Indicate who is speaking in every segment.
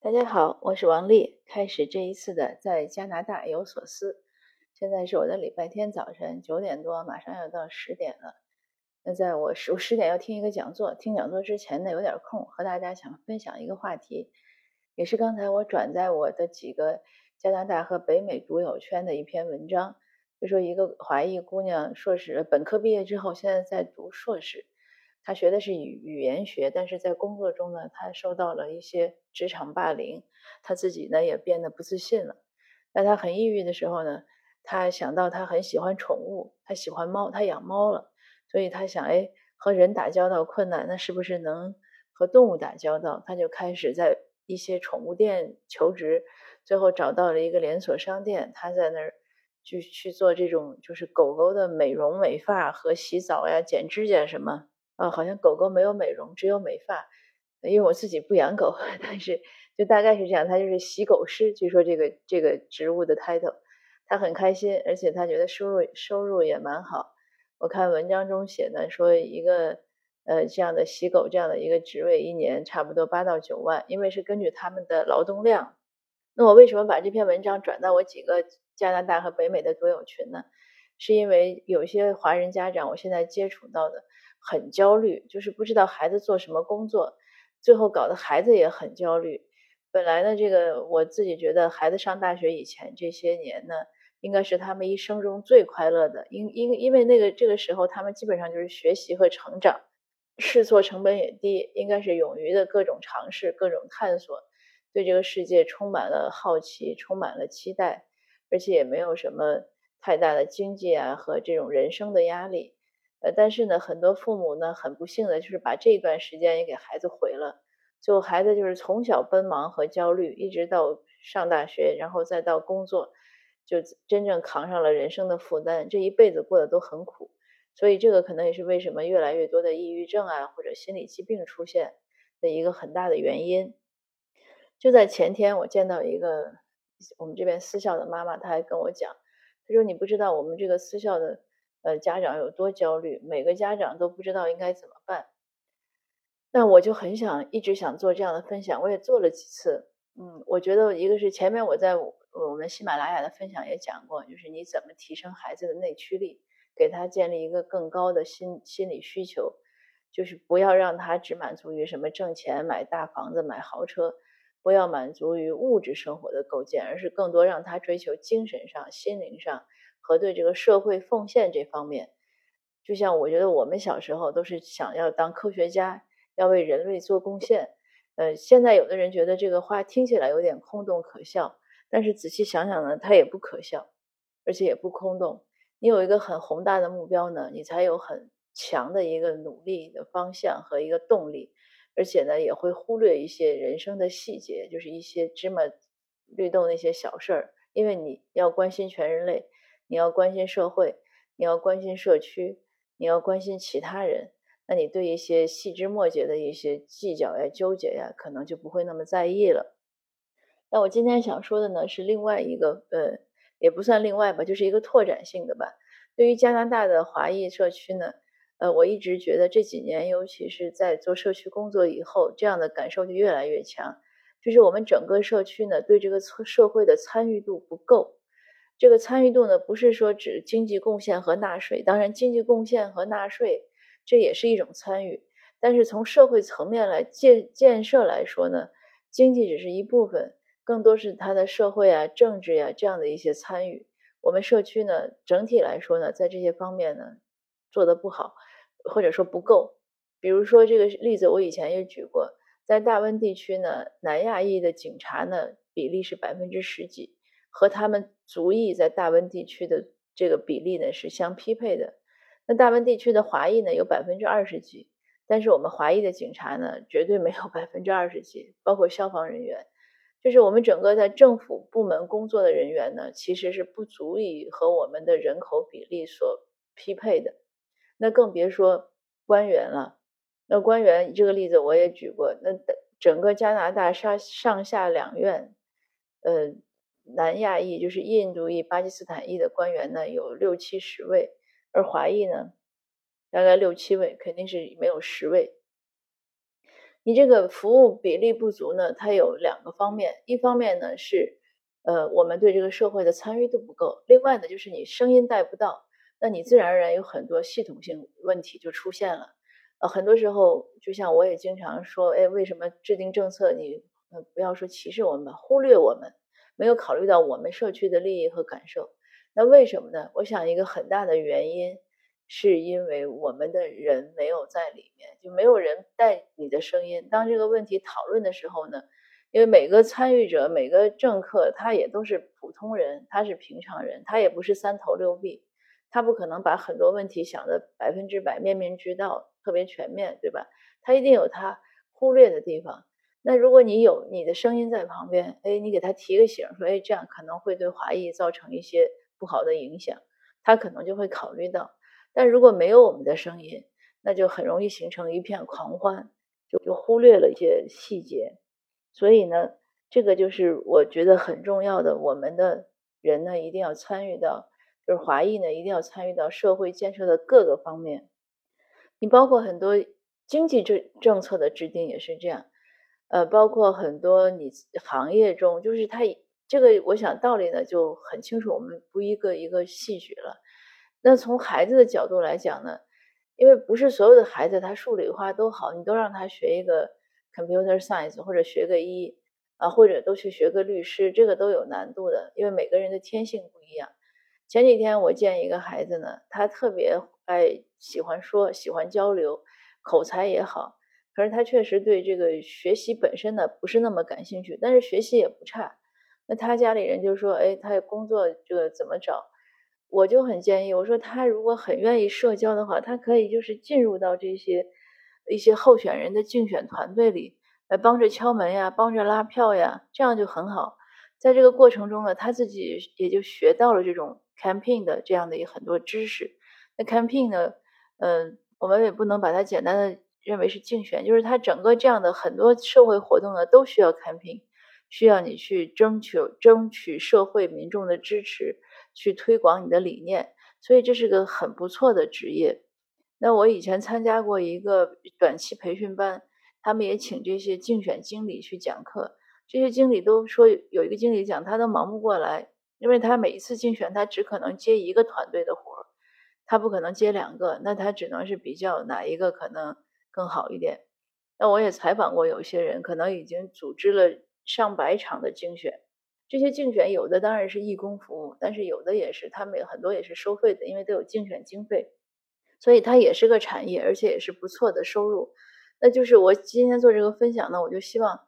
Speaker 1: 大家好，我是王丽。开始这一次的在加拿大有所思。现在是我的礼拜天早晨九点多，马上要到十点了。那在我十我十点要听一个讲座，听讲座之前呢有点空，和大家想分享一个话题，也是刚才我转在我的几个加拿大和北美读友圈的一篇文章，就说一个华裔姑娘硕士本科毕业之后，现在在读硕士。他学的是语语言学，但是在工作中呢，他受到了一些职场霸凌，他自己呢也变得不自信了。在他很抑郁的时候呢，他想到他很喜欢宠物，他喜欢猫，他养猫了，所以他想，哎，和人打交道困难，那是不是能和动物打交道？他就开始在一些宠物店求职，最后找到了一个连锁商店，他在那儿去去做这种就是狗狗的美容美发和洗澡呀、剪指甲什么。啊，好像狗狗没有美容，只有美发。因为我自己不养狗，但是就大概是这样。他就是洗狗师，据说这个这个职务的 title，他很开心，而且他觉得收入收入也蛮好。我看文章中写的说，一个呃这样的洗狗这样的一个职位，一年差不多八到九万，因为是根据他们的劳动量。那我为什么把这篇文章转到我几个加拿大和北美的读友群呢？是因为有些华人家长，我现在接触到的。很焦虑，就是不知道孩子做什么工作，最后搞得孩子也很焦虑。本来呢，这个我自己觉得孩子上大学以前这些年呢，应该是他们一生中最快乐的，因因因为那个这个时候他们基本上就是学习和成长，试错成本也低，应该是勇于的各种尝试、各种探索，对这个世界充满了好奇，充满了期待，而且也没有什么太大的经济啊和这种人生的压力。呃，但是呢，很多父母呢，很不幸的就是把这段时间也给孩子毁了。最后，孩子就是从小奔忙和焦虑，一直到上大学，然后再到工作，就真正扛上了人生的负担，这一辈子过得都很苦。所以，这个可能也是为什么越来越多的抑郁症啊，或者心理疾病出现的一个很大的原因。就在前天，我见到一个我们这边私校的妈妈，她还跟我讲，他说：“你不知道我们这个私校的。”呃，家长有多焦虑，每个家长都不知道应该怎么办。那我就很想一直想做这样的分享，我也做了几次。嗯，我觉得一个是前面我在我们喜马拉雅的分享也讲过，就是你怎么提升孩子的内驱力，给他建立一个更高的心心理需求，就是不要让他只满足于什么挣钱、买大房子、买豪车，不要满足于物质生活的构建，而是更多让他追求精神上、心灵上。和对这个社会奉献这方面，就像我觉得我们小时候都是想要当科学家，要为人类做贡献。呃，现在有的人觉得这个话听起来有点空洞可笑，但是仔细想想呢，它也不可笑，而且也不空洞。你有一个很宏大的目标呢，你才有很强的一个努力的方向和一个动力，而且呢，也会忽略一些人生的细节，就是一些芝麻绿豆那些小事儿，因为你要关心全人类。你要关心社会，你要关心社区，你要关心其他人，那你对一些细枝末节的一些计较呀、纠结呀，可能就不会那么在意了。那我今天想说的呢，是另外一个，呃，也不算另外吧，就是一个拓展性的吧。对于加拿大的华裔社区呢，呃，我一直觉得这几年，尤其是在做社区工作以后，这样的感受就越来越强，就是我们整个社区呢，对这个社会的参与度不够。这个参与度呢，不是说指经济贡献和纳税，当然经济贡献和纳税这也是一种参与，但是从社会层面来建建设来说呢，经济只是一部分，更多是它的社会啊、政治呀这样的一些参与。我们社区呢，整体来说呢，在这些方面呢做的不好，或者说不够。比如说这个例子，我以前也举过，在大温地区呢，南亚裔的警察呢比例是百分之十几。和他们族裔在大温地区的这个比例呢是相匹配的。那大温地区的华裔呢有百分之二十几，但是我们华裔的警察呢绝对没有百分之二十几，包括消防人员，就是我们整个在政府部门工作的人员呢，其实是不足以和我们的人口比例所匹配的。那更别说官员了。那官员这个例子我也举过，那整个加拿大上上下两院，呃。南亚裔就是印度裔、巴基斯坦裔的官员呢，有六七十位，而华裔呢，大概六七位，肯定是没有十位。你这个服务比例不足呢，它有两个方面，一方面呢是，呃，我们对这个社会的参与度不够，另外呢就是你声音带不到，那你自然而然有很多系统性问题就出现了。呃，很多时候，就像我也经常说，哎，为什么制定政策你呃不要说歧视我们，忽略我们，没有考虑到我们社区的利益和感受，那为什么呢？我想一个很大的原因。是因为我们的人没有在里面，就没有人带你的声音。当这个问题讨论的时候呢，因为每个参与者、每个政客，他也都是普通人，他是平常人，他也不是三头六臂，他不可能把很多问题想的百分之百面面俱到、特别全面，对吧？他一定有他忽略的地方。那如果你有你的声音在旁边，哎，你给他提个醒，说，哎，这样可能会对华裔造成一些不好的影响，他可能就会考虑到。但如果没有我们的声音，那就很容易形成一片狂欢，就就忽略了一些细节。所以呢，这个就是我觉得很重要的。我们的人呢，一定要参与到，就是华裔呢，一定要参与到社会建设的各个方面。你包括很多经济政政策的制定也是这样，呃，包括很多你行业中，就是他这个，我想道理呢就很清楚，我们不一个一个细举了。那从孩子的角度来讲呢，因为不是所有的孩子他数理化都好，你都让他学一个 computer science 或者学个医啊，或者都去学个律师，这个都有难度的，因为每个人的天性不一样。前几天我见一个孩子呢，他特别爱喜欢说，喜欢交流，口才也好，可是他确实对这个学习本身呢不是那么感兴趣，但是学习也不差。那他家里人就说，哎，他工作这个怎么找？我就很建议，我说他如果很愿意社交的话，他可以就是进入到这些一些候选人的竞选团队里来帮着敲门呀，帮着拉票呀，这样就很好。在这个过程中呢，他自己也就学到了这种 campaign 的这样的一很多知识。那 campaign 呢，嗯，我们也不能把它简单的认为是竞选，就是它整个这样的很多社会活动呢，都需要 campaign，需要你去争取争取社会民众的支持。去推广你的理念，所以这是个很不错的职业。那我以前参加过一个短期培训班，他们也请这些竞选经理去讲课。这些经理都说，有一个经理讲他都忙不过来，因为他每一次竞选他只可能接一个团队的活，他不可能接两个，那他只能是比较哪一个可能更好一点。那我也采访过有些人，可能已经组织了上百场的竞选。这些竞选有的当然是义工服务，但是有的也是他们很多也是收费的，因为都有竞选经费，所以它也是个产业，而且也是不错的收入。那就是我今天做这个分享呢，我就希望，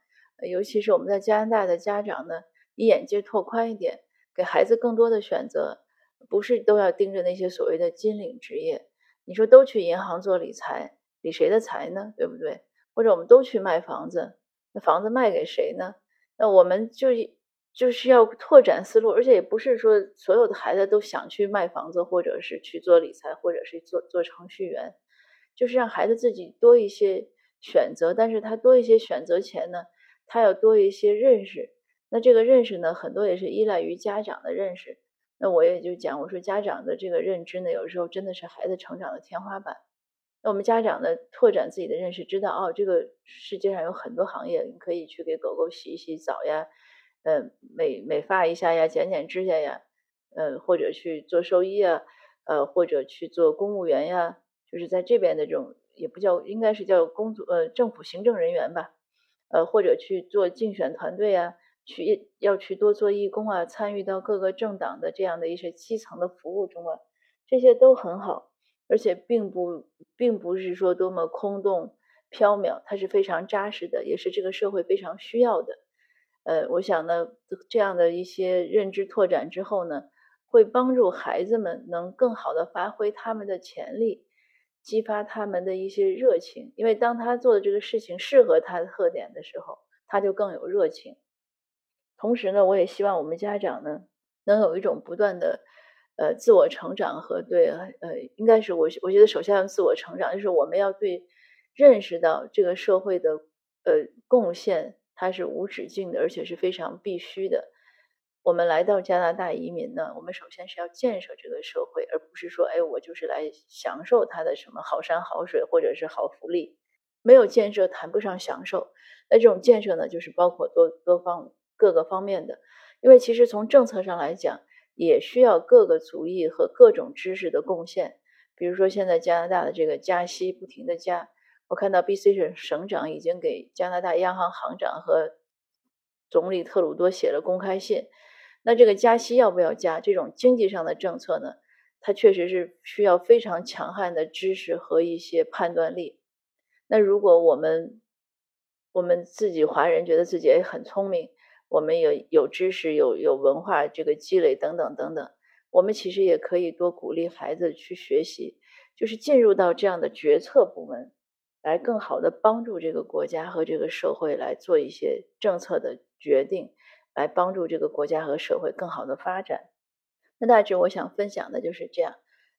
Speaker 1: 尤其是我们在加拿大的家长呢，你眼界拓宽一点，给孩子更多的选择，不是都要盯着那些所谓的金领职业。你说都去银行做理财，理谁的财呢？对不对？或者我们都去卖房子，那房子卖给谁呢？那我们就。就是要拓展思路，而且也不是说所有的孩子都想去卖房子，或者是去做理财，或者是做做程序员，就是让孩子自己多一些选择。但是他多一些选择前呢，他要多一些认识。那这个认识呢，很多也是依赖于家长的认识。那我也就讲，我说家长的这个认知呢，有时候真的是孩子成长的天花板。那我们家长呢，拓展自己的认识，知道哦，这个世界上有很多行业，你可以去给狗狗洗一洗澡呀。呃，美美发一下呀，剪剪指甲呀，呃，或者去做兽医啊，呃，或者去做公务员呀，就是在这边的这种也不叫，应该是叫工作呃政府行政人员吧，呃，或者去做竞选团队啊，去要去多做义工啊，参与到各个政党的这样的一些基层的服务中啊，这些都很好，而且并不并不是说多么空洞缥缈，它是非常扎实的，也是这个社会非常需要的。呃，我想呢，这样的一些认知拓展之后呢，会帮助孩子们能更好的发挥他们的潜力，激发他们的一些热情。因为当他做的这个事情适合他的特点的时候，他就更有热情。同时呢，我也希望我们家长呢，能有一种不断的呃自我成长和对呃，应该是我我觉得首先要自我成长，就是我们要对认识到这个社会的呃贡献。它是无止境的，而且是非常必须的。我们来到加拿大移民呢，我们首先是要建设这个社会，而不是说，哎，我就是来享受它的什么好山好水或者是好福利。没有建设谈不上享受。那这种建设呢，就是包括多多方各个方面的。因为其实从政策上来讲，也需要各个族裔和各种知识的贡献。比如说现在加拿大的这个加息不停的加，我看到 B.C 省省长已经给加拿大央行行长和总理特鲁多写了公开信。那这个加息要不要加？这种经济上的政策呢，它确实是需要非常强悍的知识和一些判断力。那如果我们我们自己华人觉得自己也很聪明，我们有有知识、有有文化这个积累等等等等，我们其实也可以多鼓励孩子去学习，就是进入到这样的决策部门，来更好的帮助这个国家和这个社会来做一些政策的决定，来帮助这个国家和社会更好的发展。那大致我想分享的就是这样。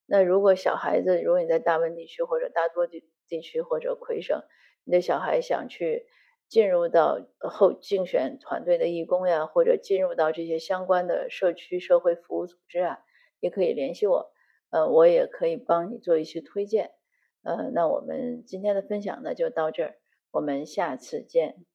Speaker 1: 那如果小孩子，如果你在大温地区或者大多地地区或者魁省，你的小孩想去。进入到后竞选团队的义工呀，或者进入到这些相关的社区社会服务组织啊，也可以联系我，呃，我也可以帮你做一些推荐，呃，那我们今天的分享呢就到这儿，我们下次见。